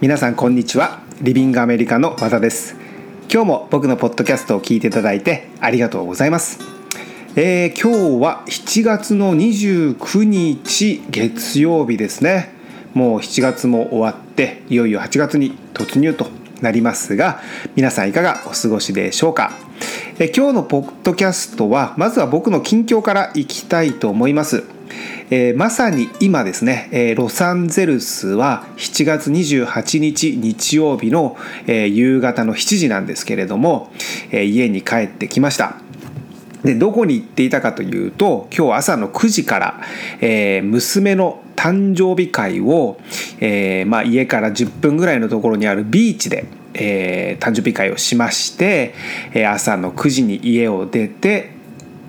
皆さんこんにちは。リビングアメリカの和田です。今日も僕のポッドキャストを聞いていただいてありがとうございます。えー、今日は7月の29日月曜日ですね。もう7月も終わっていよいよ8月に突入となりますが皆さんいかがお過ごしでしょうか。え今日のポッドキャストはまずは僕の近況からいきたいと思います。えー、まさに今ですね、えー、ロサンゼルスは7月28日日曜日の、えー、夕方の7時なんですけれども、え家に帰ってきました。でどこに行っていたかというと今日朝の9時から、え娘の誕生日会を、えまあ、家から10分ぐらいのところにあるビーチでえ、誕生日会をしまして、朝の9時に家を出て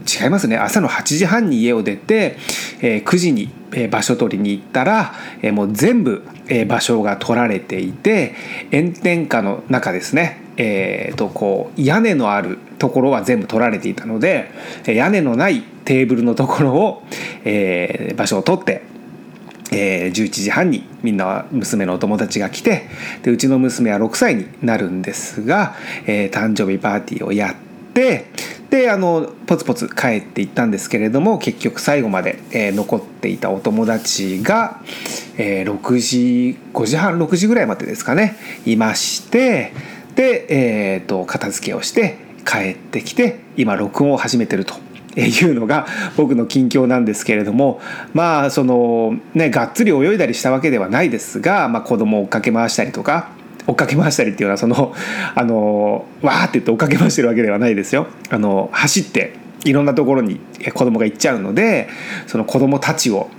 違いますね。朝の8時半に家を出て、えー、9時に、場所取りに行ったら、えー、もう全部、場所が取られていて炎天下の中ですね、えー、とこう屋根のあるところは全部取られていたので屋根のないテーブルのところを、えー、場所を取ってえー、11時半にみんな娘のお友達が来てでうちの娘は6歳になるんですが、えー、誕生日パーティーをやってであのポツポツ帰っていったんですけれども結局最後まで、えー、残っていたお友達が、えー、6時5時半6時ぐらいまでですかねいましてで、えーと、片付けをして帰ってきて今録音を始めてると。いうのが僕の近況なんですけれどもまあそのねがっつり泳いだりしたわけではないですが、まあ、子供を追っかけ回したりとか追っかけ回したりっていうのはその あのわーって言って追っかけ回してるわけではないですよ。あの走っていろんなところに子供が行っちゃうのでその子供たちを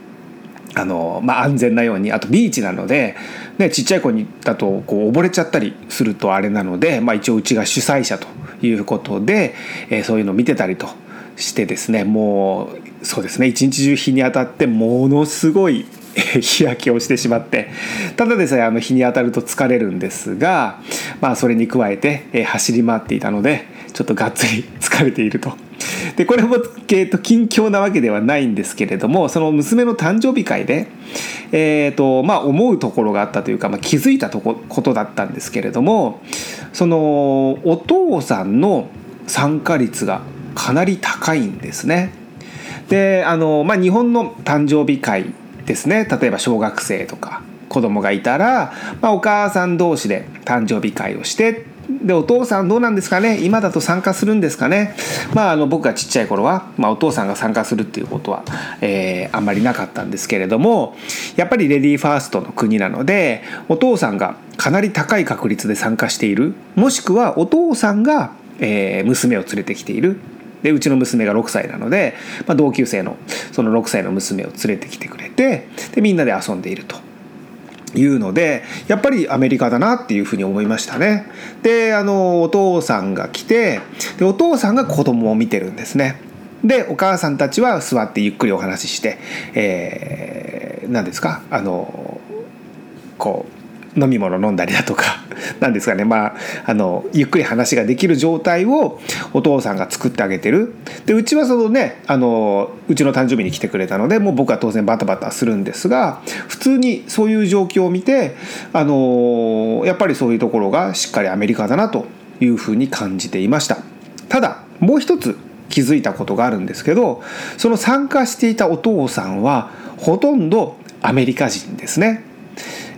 あの、まあ、安全なようにあとビーチなので、ね、ちっちゃい子にだとこう溺れちゃったりするとあれなので、まあ、一応うちが主催者ということで、えー、そういうのを見てたりとしてですねもうそうですね一日中日に当たってものすごい 日焼けをしてしまってただでさえあの日に当たると疲れるんですが、まあ、それに加えて、走り回っていたのでちょっとがっつり 疲れていると。でこれも、えーと、近況なわけではないんですけれどもその娘の誕生日会で、えーとまあ、思うところがあったというか、まあ、気づいたとこことだったんですけれどもそのお父さんの参加率がかなり高いんですね。であの、まあ、日本の誕生日会ですね。例えば小学生とか子供がいたら、まあ、お母さん同士で誕生日会をしてでお父さんどうなんですかね？今だと参加するんですかね、まあ、あの僕がちっちゃい頃は、まあ、お父さんが参加するっていうことは、えー、あんまりなかったんですけれどもやっぱりレディーファーストの国なのでお父さんがかなり高い確率で参加している。もしくはお父さんが、えー、娘を連れてきている。でうちの娘が6歳なので、まあ、同級生のその6歳の娘を連れてきてくれてでみんなで遊んでいると。いうのでやっぱりアメリカだなっていうふうに思いましたね。であのお父さんが来てでお父さんが子供を見てるんですね。でお母さんたちは座ってゆっくりお話しして、えー、何ですか？あのこう飲み物飲んだりだとか 何ですかね。まああのゆっくり話ができる状態をお父さんが作ってあげてる。でうちはそのねあのうちの誕生日に来てくれたのでもう僕は当然バタバタするんですが普通にそういう状況を見てあのやっぱりそういうところがしっかりアメリカだなというふうに感じていました。ただもう一つ気づいたことがあるんですけどその参加していたお父さんはほとんどアメリカ人ですね。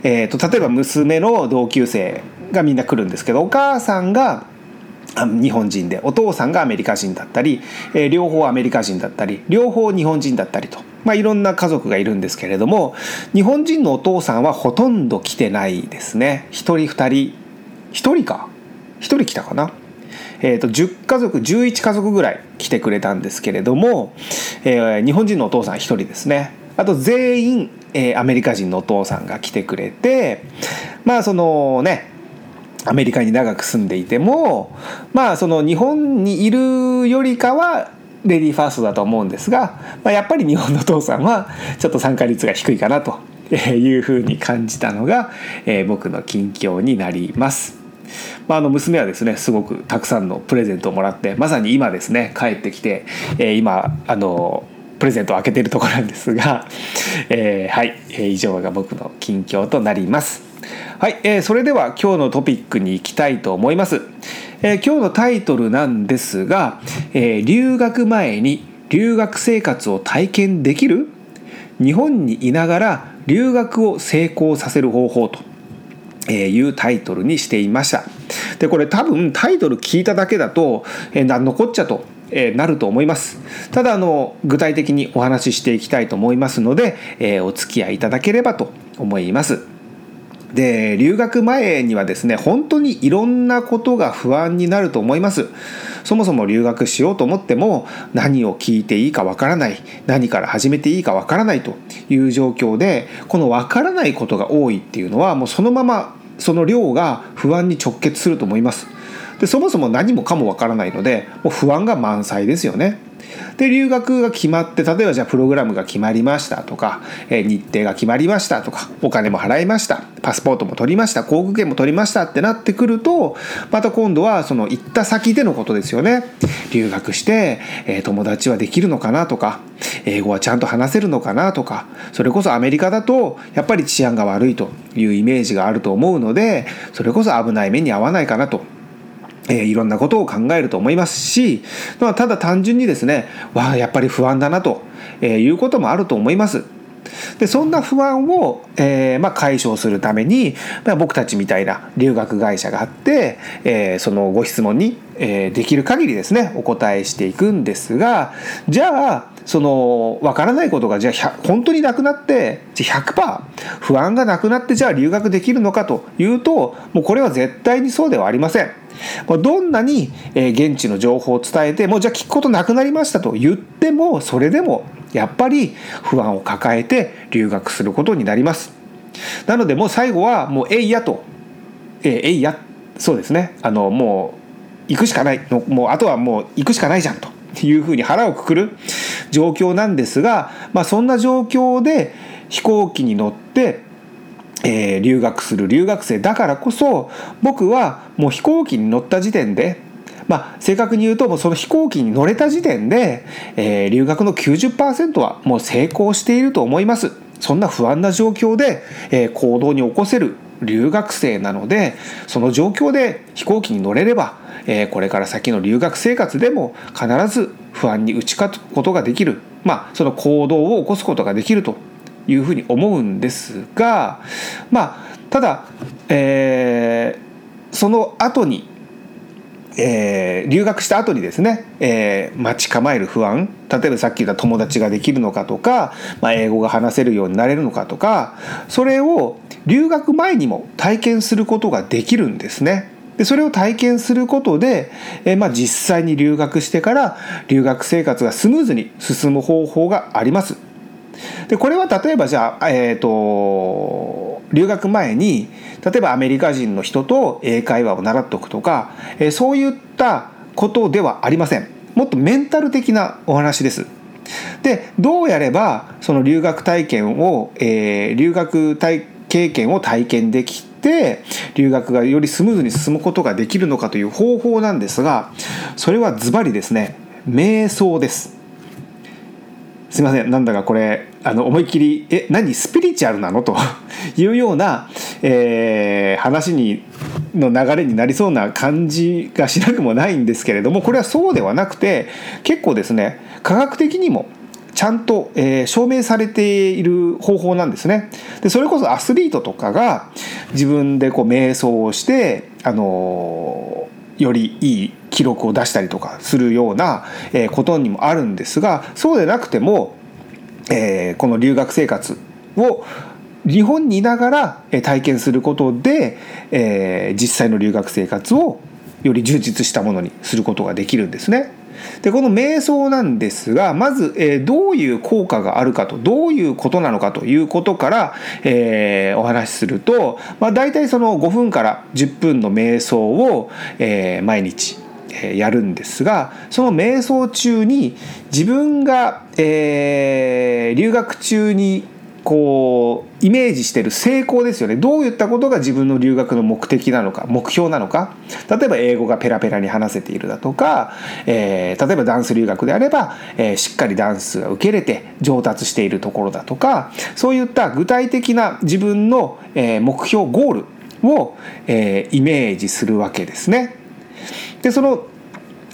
えーと、例えば娘の同級生がみんな来るんですけどお母さんが日本人でお父さんがアメリカ人だったり、えー、両方アメリカ人だったり両方日本人だったりと、まあ、いろんな家族がいるんですけれども日本人のお父さんはほとんど来てないですね。1人2人1人か？1人来たかな？えーと、10家族11家族ぐらい来てくれたんですけれども、えー、日本人のお父さん1人ですね。あと全員えー、アメリカ人のお父さんが来てくれてまあそのねアメリカに長く住んでいてもまあその日本にいるよりかはレディーファーストだと思うんですが、まあ、やっぱり日本のお父さんはちょっと参加率が低いかなというふうに感じたのが、えー、僕の近況になります。まあ、あの娘はですねすごくたくさんのプレゼントをもらってまさに今ですね帰ってきて、えー、今あのプレゼントを開けているところなんですが、えー、はい、えー、以上が僕の近況となります。はい、えー、それでは今日のトピックに行きたいと思います、えー、今日のタイトルなんですが、えー、留学前に留学生活を体験できる？日本にいながら留学を成功させる方法というタイトルにしていました。でこれ多分タイトル聞いただけだと、えー、何のこっちゃとえなると思います。ただあの具体的にお話ししていきたいと思いますので、えお付き合いいただければと思います。で留学前にはですね本当にいろんなことが不安になると思います。そもそも留学しようと思っても何を聞いていいかわからない何から始めていいかわからないという状況でこのわからないことが多いっていうのはもうそのままその量が不安に直結すると思います。でそもそも何もかもわからないのでもう不安が満載ですよね。で留学が決まって例えばじゃあプログラムが決まりましたとか、え日程が決まりましたとかお金も払いましたパスポートも取りました航空券も取りましたってなってくるとまた今度はその行った先でのことですよね。留学して、え友達はできるのかなとか英語はちゃんと話せるのかなとかそれこそアメリカだとやっぱり治安が悪いというイメージがあると思うのでそれこそ危ない目に遭わないかなと。えー、いろんなことを考えると思いますし、まあ、ただ単純にですねわあやっぱり不安だなと、えー、いうこともあると思います。でそんな不安を、えーまあ、解消するために、まあ、僕たちみたいな留学会社があって、えー、そのご質問に、えー、できる限りですねお答えしていくんですがじゃあその分からないことがじゃあ本当になくなって100%不安がなくなってじゃあ留学できるのかというともうこれは絶対にそうではありません。どんなに現地の情報を伝えてもうじゃあ聞くことなくなりましたと言ってもそれでもやっぱり不安を抱えて留学することになります。なのでもう最後はもうえいやと。ええいや。そうですね。あのもう行くしかない。もうあとはもう行くしかないじゃんと。いうふうに腹をくくる。状況なんですが、まあ、そんな状況で飛行機に乗ってえー、留学する留学生だからこそ僕はもう飛行機に乗った時点でまあ、正確に言うともうその飛行機に乗れた時点で、えー、留学の90%はもう成功していると思います。そんな不安な状況で、えー、行動に起こせる留学生なのでその状況で飛行機に乗れれば、えー、これから先の留学生活でも必ず不安に打ち勝つことができる、まあ、その行動を起こすことができると。いうふうに思うんですがまあただ、えー、その後にえー、留学した後にですね、えー、待ち構える不安例えばさっき言った友達ができるのかとか、まあ、英語が話せるようになれるのかとかそれを留学前にも体験することができるんですね。でそれを体験することで、えーまあ、実際に留学してから留学生活がスムーズに進む方法があります。でこれは例えばじゃあ、えーと、留学前に例えばアメリカ人の人と英会話を習っておくとか、えー、そういったことではありませんもっとメンタル的なお話です。でどうやればその留学体験を、えー、留学体経験を体験できて留学がよりスムーズに進むことができるのかという方法なんですがそれはズバリですね瞑想です。すいませんなんだかこれあの思いっきり「え何？スピリチュアルなの?」と いうような、えー、話にの流れになりそうな感じがしなくもないんですけれどもこれはそうではなくて結構ですね科学的にもちゃんと、えー、証明されている方法なんですね。でそれこそアスリートとかが自分でこう瞑想をして、あのー、よりいい記録を出したりとかするようなことにもあるんですがそうでなくても、えー、この留学生活を日本にいながら体験することで、えー、実際の留学生活をより充実したものにすることができるんですね。でこの瞑想なんですがまず、えー、どういう効果があるかとどういうことなのかということから、えー、お話しすると、まあ、大体その5分から10分の瞑想を、えー、毎日やるんですがその瞑想中に自分が、えー、留学中にこうイメージしてる成功ですよねどういったことが自分の留学の目的なのか目標なのか例えば英語がペラペラに話せているだとか、えー、例えばダンス留学であれば、えー、しっかりダンスが受け入れて上達しているところだとかそういった具体的な自分の、え、目標ゴールを、え、イメージするわけですね。でその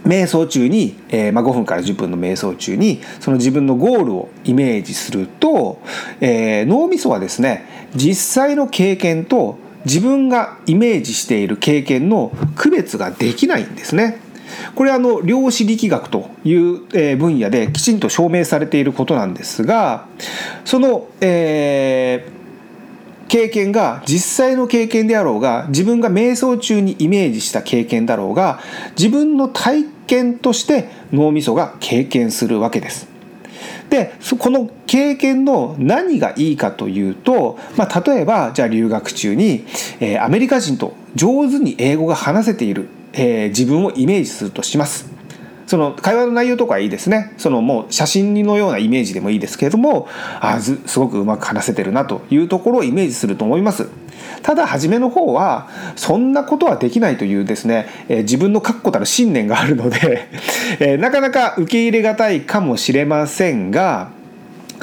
瞑想中に、えーまあ、5分から10分の瞑想中にその自分のゴールをイメージすると、えー、脳みそはですね実際の経験と自分がイメージしている経験の区別ができないんですね。これはあの量子力学という分野できちんと証明されていることなんですがその、えー経験が実際の経験であろうが自分が瞑想中にイメージした経験だろうが自分の体験として脳みそが経験するわけです。でこの経験の何がいいかというと、まあ、例えばじゃあ留学中に、えー、アメリカ人と上手に英語が話せている、えー、自分をイメージするとします。その会話の内容とかはいいですねそのもう写真のようなイメージでもいいですけれどもあすごくうまく話せてるなというところをイメージすると思いますただ初めの方はそんなことはできないというですね、えー、自分の確固たる信念があるので えー、なかなか受け入れがたいかもしれませんが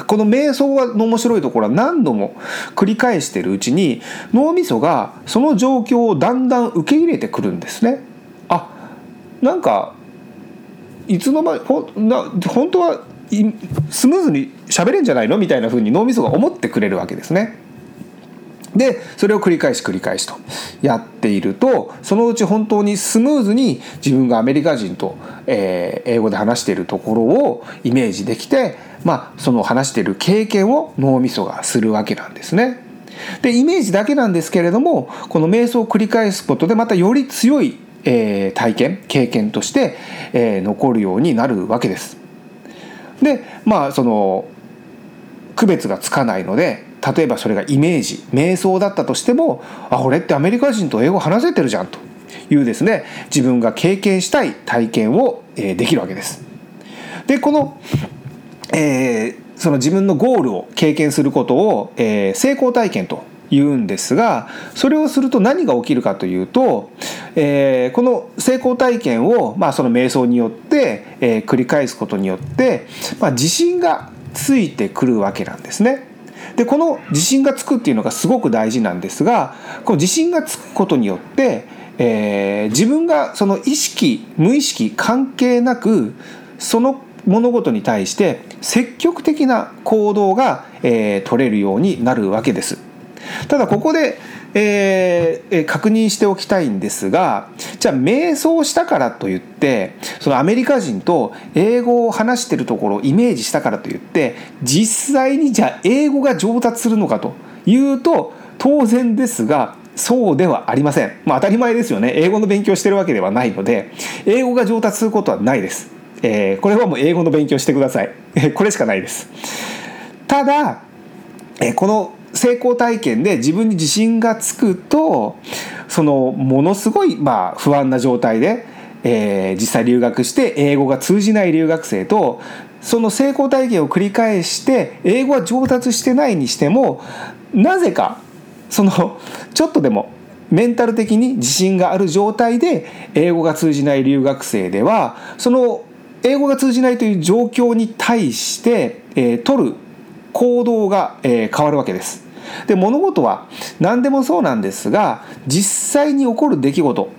この瞑想の面白いところは何度も繰り返してるうちに脳みそがその状況をだんだん受け入れてくるんですね。あなんかいつの間ほな本当はスムーズに喋れんじゃないの？みたいな風に脳みそが思ってくれるわけですね。でそれを繰り返し繰り返しとやっているとそのうち本当にスムーズに自分がアメリカ人と、えー、英語で話しているところをイメージできて、まあ、その話している経験を脳みそがするわけなんですね。でイメージだけなんですけれどもこの瞑想を繰り返すことでまたより強いえー、体験経験として、えー、残るようになるわけです。でまあその区別がつかないので例えばそれがイメージ瞑想だったとしてもあ俺ってアメリカ人と英語話せてるじゃんというですね自分が経験したい体験を、えー、できるわけです。でこの、えー、その自分のゴールを経験することを、えー、成功体験と言うんですがそれをすると何が起きるかというと、えー、この成功体験を、まあ、その瞑想によって、えー、繰り返すことによって、まあ、自信がついてくるわけなんですね。でこの自信がつくっていうのがすごく大事なんですがこの自信がつくことによって、えー、自分がその意識無意識関係なくその物事に対して積極的な行動が、えー、取れるようになるわけです。ただここで、えー、確認しておきたいんですがじゃあ瞑想したからといってそのアメリカ人と英語を話してるところをイメージしたからといって実際にじゃあ英語が上達するのかというと当然ですがそうではありません。まあ当たり前ですよね。英語の勉強してるわけではないので、英語が上達することはないです。えー、これはもう英語の勉強してください。これしかないです。ただ、えこの成功体験で自分に自信がつくとそのものすごいまあ不安な状態で、えー、実際留学して英語が通じない留学生とその成功体験を繰り返して英語は上達してないにしてもなぜかそのちょっとでもメンタル的に自信がある状態で英語が通じない留学生ではその英語が通じないという状況に対して、えー、取る行動が、えー、変わるわけです。で物事は何でもそうなんですが実際に起こる出来事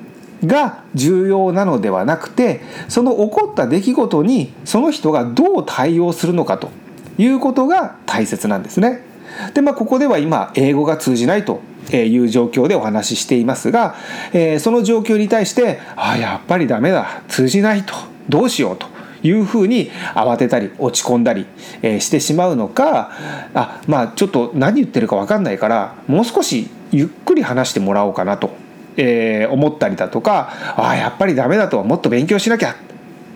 が重要なのではなくてその起こった出来事にその人がどう対応するのかということが大切なんですね。でまあここでは今英語が通じないという状況でお話ししていますが、えー、その状況に対してああやっぱりダメだ通じないとどうしようというふうに慌てたり落ち込んだり、えしてしまうのかあまあちょっと何言ってるか分かんないからもう少しゆっくり話してもらおうかなと、え思ったりだとかあやっぱりダメだともっと勉強しなきゃ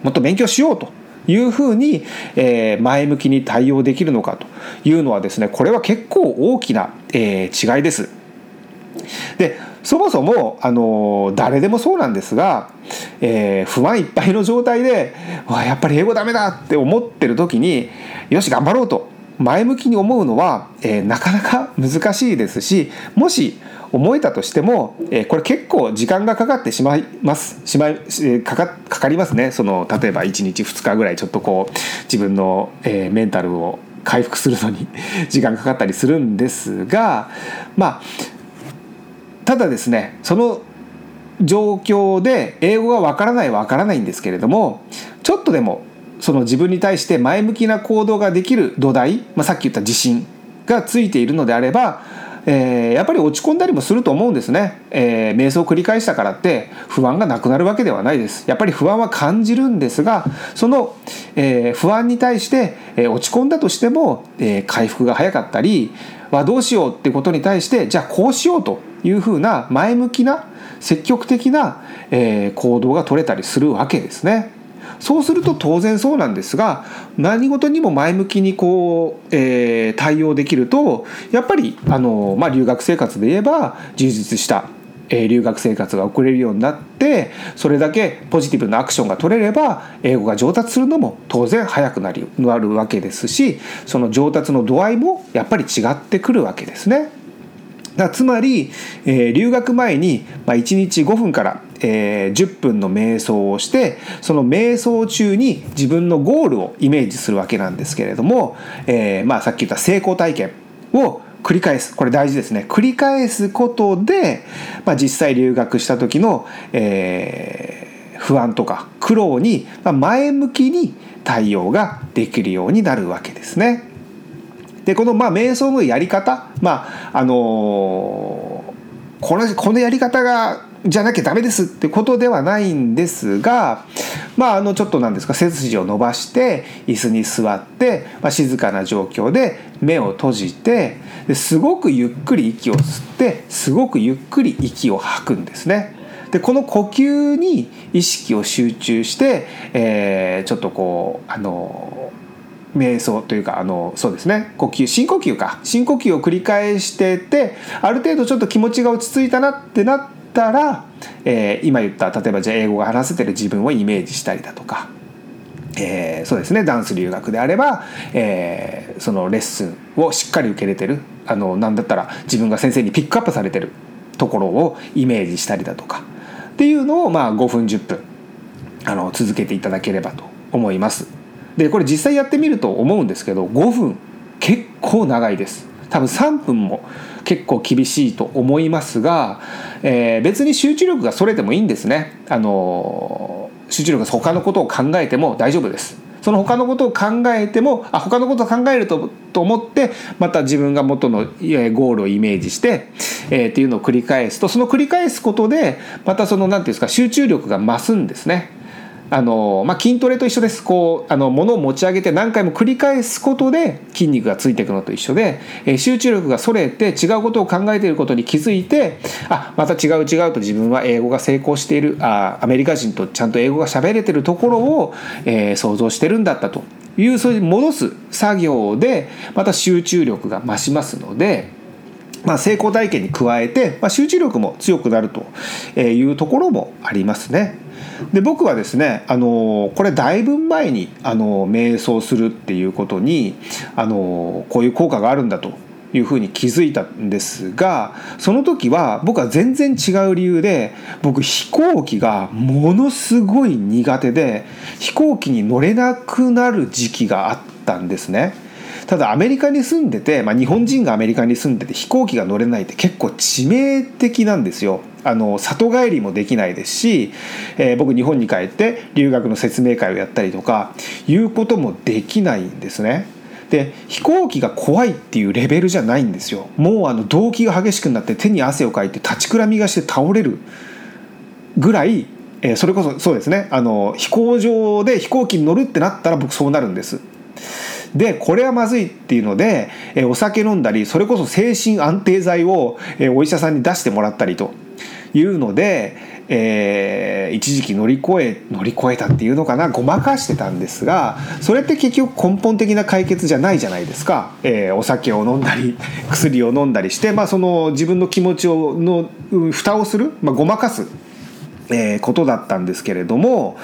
もっと勉強しようというふうに、え前向きに対応できるのかというのはですねこれは結構大きな、え違いです。でそもそもあの誰でもそうなんですが、えー、不安いっぱいの状態でわやっぱり英語ダメだって思ってる時によし頑張ろうと前向きに思うのは、えー、なかなか難しいですしもし思えたとしても、えー、これ結構時間がかかってしまいます。しまい、えー、かかかかりますね。その例えば1日2日ぐらいちょっとこう自分の、えー、メンタルを回復するのに 時間かかったりするんですがまあただですねその状況で英語がわからないわからないんですけれどもちょっとでもその自分に対して前向きな行動ができる土台、まあ、さっき言った自信がついているのであれば、えー、やっぱり落ち込んだりもすると思うんですね、えー、瞑想を繰り返したからって不安がなくなるわけではないですやっぱり不安は感じるんですがその、えー、不安に対して、えー、落ち込んだとしても、えー、回復が早かったりはどうしようってことに対してじゃあこうしようというふうな前向きな積極的な、えー、行動が取れたりするわけですね。そうすると当然そうなんですが何事にも前向きにこう、えー、対応できるとやっぱりあの、まあ、留学生活で言えば充実したえ留学生活が送れるようになってそれだけポジティブなアクションが取れれば英語が上達するのも当然早くなるわけですしその上達の度合いもやっぱり違ってくるわけですね。だつまり、えー、留学前に、まあ、1日5分から、えー、10分の瞑想をしてその瞑想中に自分のゴールをイメージするわけなんですけれども、えーまあ、さっき言った成功体験を繰り返すこれ大事ですね繰り返すことで、まあ、実際留学した時の、えー、不安とか苦労に前向きに対応ができるようになるわけですね。でこのまあ瞑想のやり方まああのー、このこのやり方がじゃなきゃダメですってことではないんですがまああのちょっとなんですか背筋を伸ばして椅子に座って、まあ、静かな状況で目を閉じてですごくゆっくり息を吸ってすごくゆっくり息を吐くんですね。でこの呼吸に意識を集中して、えー、ちょっとこうあの瞑想というかあのそうですね。呼吸深呼吸か。深呼吸を繰り返しててある程度ちょっと気持ちが落ち着いたなってなったら、えー、今言った例えばじゃあ英語が話せてる自分をイメージしたりだとか。えー、そうですね。ダンス留学であれば、えー、そのレッスンをしっかり受け入れてる。あのなんだったら自分が先生にピックアップされてるところをイメージしたりだとか。っていうのをまあ5分10分あの続けていただければと思います。でこれ実際やってみると思うんですけど5分結構長いです。多分3分も結構厳しいと思いますが、えー、別に集中力がそれてもいいんですね。あの集中力が他のことを考えても大丈夫です。その他のことを考えてもあ他のことを考えるとと思ってまた自分が元のゴールをイメージして、えー、っていうのを繰り返すとその繰り返すことでまたその何て言うんですか集中力が増すんですね。あの、まあ、筋トレと一緒ですこうあの物を持ち上げて何回も繰り返すことで筋肉がついていくのと一緒で、え、集中力がそれて違うことを考えていることに気づいてあまた違う違うと自分は英語が成功しているあアメリカ人とちゃんと英語が喋れてるところを、えー、想像してるんだったというそういう戻す作業でまた集中力が増しますので。まあ、成功体験に加えて、まあ、集中力も強くなるというところもありますね。で僕はですねあのこれだいぶ前にあの瞑想するっていうことにあのこういう効果があるんだというふうに気づいたんですがその時は僕は全然違う理由で僕飛行機がものすごい苦手で飛行機に乗れなくなる時期があったんですね。ただアメリカに住んでて、まあ、日本人がアメリカに住んでて飛行機が乗れないって結構致命的なんですよ。あの里帰りもできないですし、えー、僕日本に帰って留学の説明会をやったりとかいうこともできないんですね。で飛行機が怖いっていうレベルじゃないんですよ。もうあの動悸が激しくなって手に汗をかいて立ちくらみがして倒れるぐらい、えー、それこそそうですねあの飛行場で飛行機に乗るってなったら僕そうなるんです。でこれはまずいっていうので、えお酒飲んだりそれこそ精神安定剤を、えお医者さんに出してもらったりというので、えー、一時期乗り越え乗り越えたっていうのかなごまかしてたんですがそれって結局根本的な解決じゃないじゃないですか、えー、お酒を飲んだり 薬を飲んだりして、まあ、その自分の気持ちをの蓋をする、まあ、ごまかすえー、ことだったんですけれども、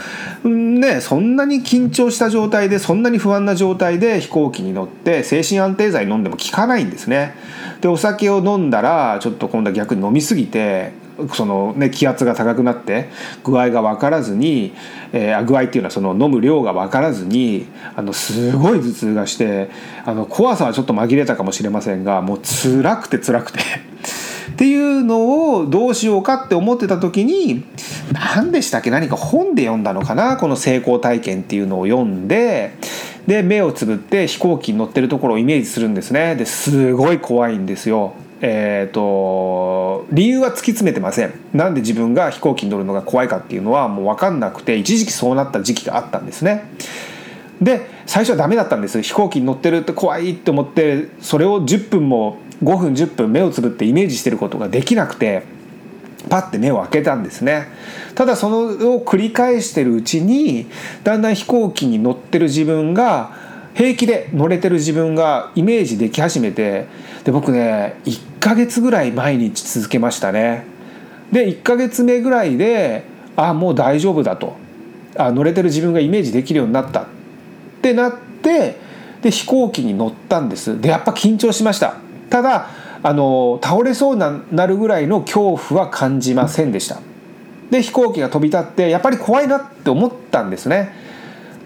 ね、そんなに緊張した状態でそんなに不安な状態で飛行機に乗って精神安定剤飲んでも効かないんですね。でお酒を飲んだらちょっと今度は逆に飲みすぎてその、ね、気圧が高くなって具合が分からずに、えー、具合っていうのはその飲む量が分からずにあのすごい頭痛がしてあの怖さはちょっと紛れたかもしれませんがもう辛くて辛くて。っていうのをどうしようかって思ってた時に何でしたっけ？何か本で読んだのかな？この成功体験っていうのを読んでで目をつぶって飛行機に乗ってるところをイメージするんですね。ですごい怖いんですよ。えーと、理由は突き詰めてません。なんで自分が飛行機に乗るのが怖いかっていうのはもう分かんなくて一時期そうなった時期があったんですね。で最初はダメだったんです。飛行機に乗ってるって怖いって思ってそれを10分も5分10分目をつぶってイメージしてることができなくてパッて目を開けたんですね。ただそのを繰り返してるうちにだんだん飛行機に乗ってる自分が平気で乗れてる自分がイメージでき始めてで僕ね1ヶ月ぐらい毎日続けましたね。で1ヶ月目ぐらいであもう大丈夫だと。あ乗れてる自分がイメージできるようになった。ってなってで飛行機に乗ったんです。でやっぱ緊張しました。ただあの倒れそうななるぐらいの恐怖は感じませんでした。で飛行機が飛び立ってやっぱり怖いなって思ったんですね。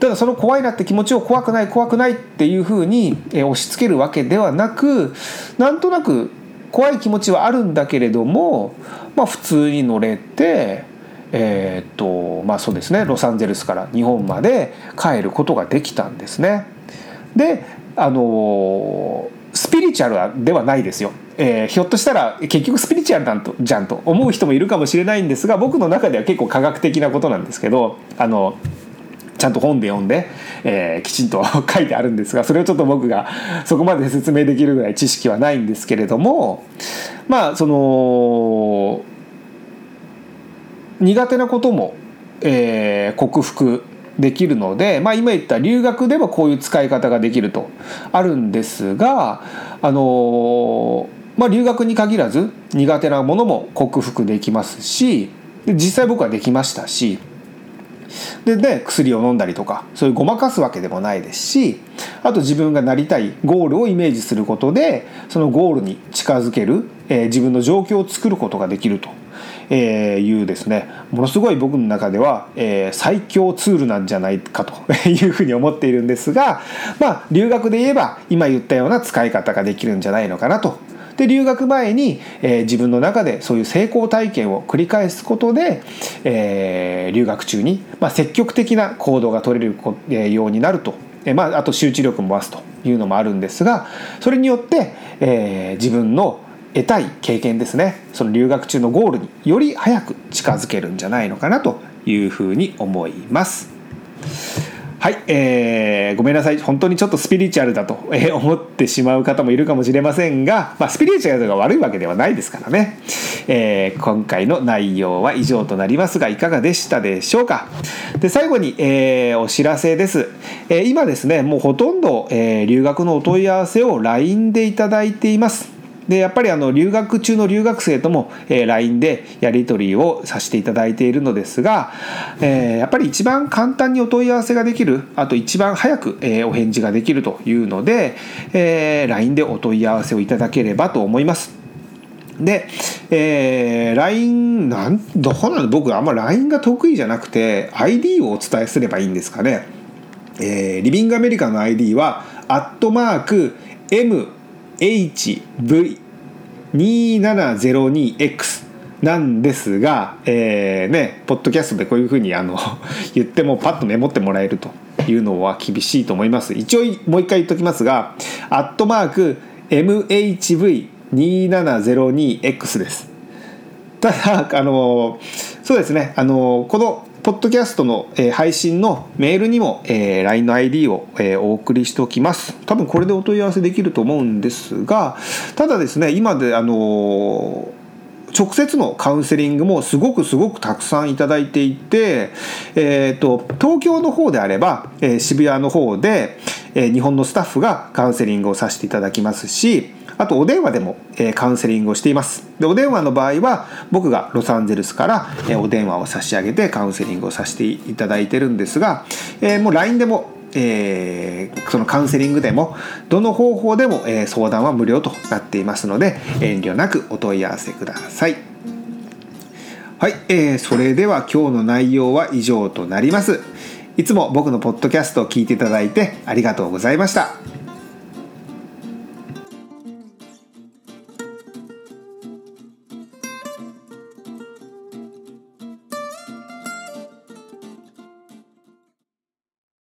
ただその怖いなって気持ちを怖くない怖くないっていうふうに押し付けるわけではなくなんとなく怖い気持ちはあるんだけれども、まあ、普通に乗れてえー、っとまあそうですねロサンゼルスから日本まで帰ることができたんですね。であのスピリチュアルではないですよ。えー、ひょっとしたら結局スピリチュアルなんとじゃんと思う人もいるかもしれないんですが僕の中では結構科学的なことなんですけどあのちゃんと本で読んで、えー、きちんと書いてあるんですがそれをちょっと僕がそこまで説明できるぐらい知識はないんですけれどもまあその苦手なことも、えー、克服できるので、まあ、今言った留学ではこういう使い方ができるとあるんですがあのまあ、留学に限らず苦手なものも克服できますし実際僕はできましたしでで薬を飲んだりとかそういうごまかすわけでもないですしあと自分がなりたいゴールをイメージすることでそのゴールに近づける、えー、自分の状況を作ることができると。えー、いうですねものすごい僕の中では、えー、最強ツールなんじゃないかと いうふうに思っているんですがまあ留学で言えば今言ったような使い方ができるんじゃないのかなとで留学前に、えー、自分の中でそういう成功体験を繰り返すことで、えー、留学中に、まあ、積極的な行動が取れるようになると、えーまあ、あと集中力も増すというのもあるんですがそれによって、え、自分の得たい経験ですねその留学中のゴールにより早く近づけるんじゃないのかなというふうに思います。はい、えー、ごめんなさい。本当にちょっとスピリチュアルだと、え思ってしまう方もいるかもしれませんが、まあ、スピリチュアルが悪いわけではないですからね、えー、今回の内容は以上となりますがいかがでしたでしょうか？で最後に、えー、お知らせです、え、今ですねもうほとんど、え、留学のお問い合わせを LINE でいただいています。でやっぱりあの留学中の留学生とも、えー、LINE でやり取りをさせていただいているのですが、えー、やっぱり一番簡単にお問い合わせができるあと一番早く、えー、お返事ができるというので、えー、LINE でお問い合わせをいただければと思います。で、えー、LINE なんどうなの僕あんま LINE が得意じゃなくて ID をお伝えすればいいんですかね。えー、リビングアメリカの ID はアットマーク M HV2702X なんですが、えー、ね、ポッドキャストでこういうふうにあの 言ってもパッとメモってもらえるというのは厳しいと思います。一応もう一回言っときますが、アットマーク MHV2702X です。ただ、あの、そうですね、あの、このポッドキャストの、えー、配信のメールにも、えー、LINE の ID を、えー、お送りしておきます。多分これでお問い合わせできると思うんですが、ただですね、今で、あの直接のカウンセリングもすごくすごくたくさんいただいていて、えーと、東京の方であれば、えー、渋谷の方で、え、日本のスタッフがカウンセリングをさせていただきますしあとお電話でも、えカウンセリングをしています。でお電話の場合は僕がロサンゼルスから、えお電話を差し上げてカウンセリングをさせていただいてるんですが、えもう LINE でもえー、そのカウンセリングでもどの方法でも、えー、相談は無料となっていますので遠慮なくお問い合わせください。はい、えー、それでは今日の内容は以上となります。いつも僕のポッドキャストを聞いていただいてありがとうございました。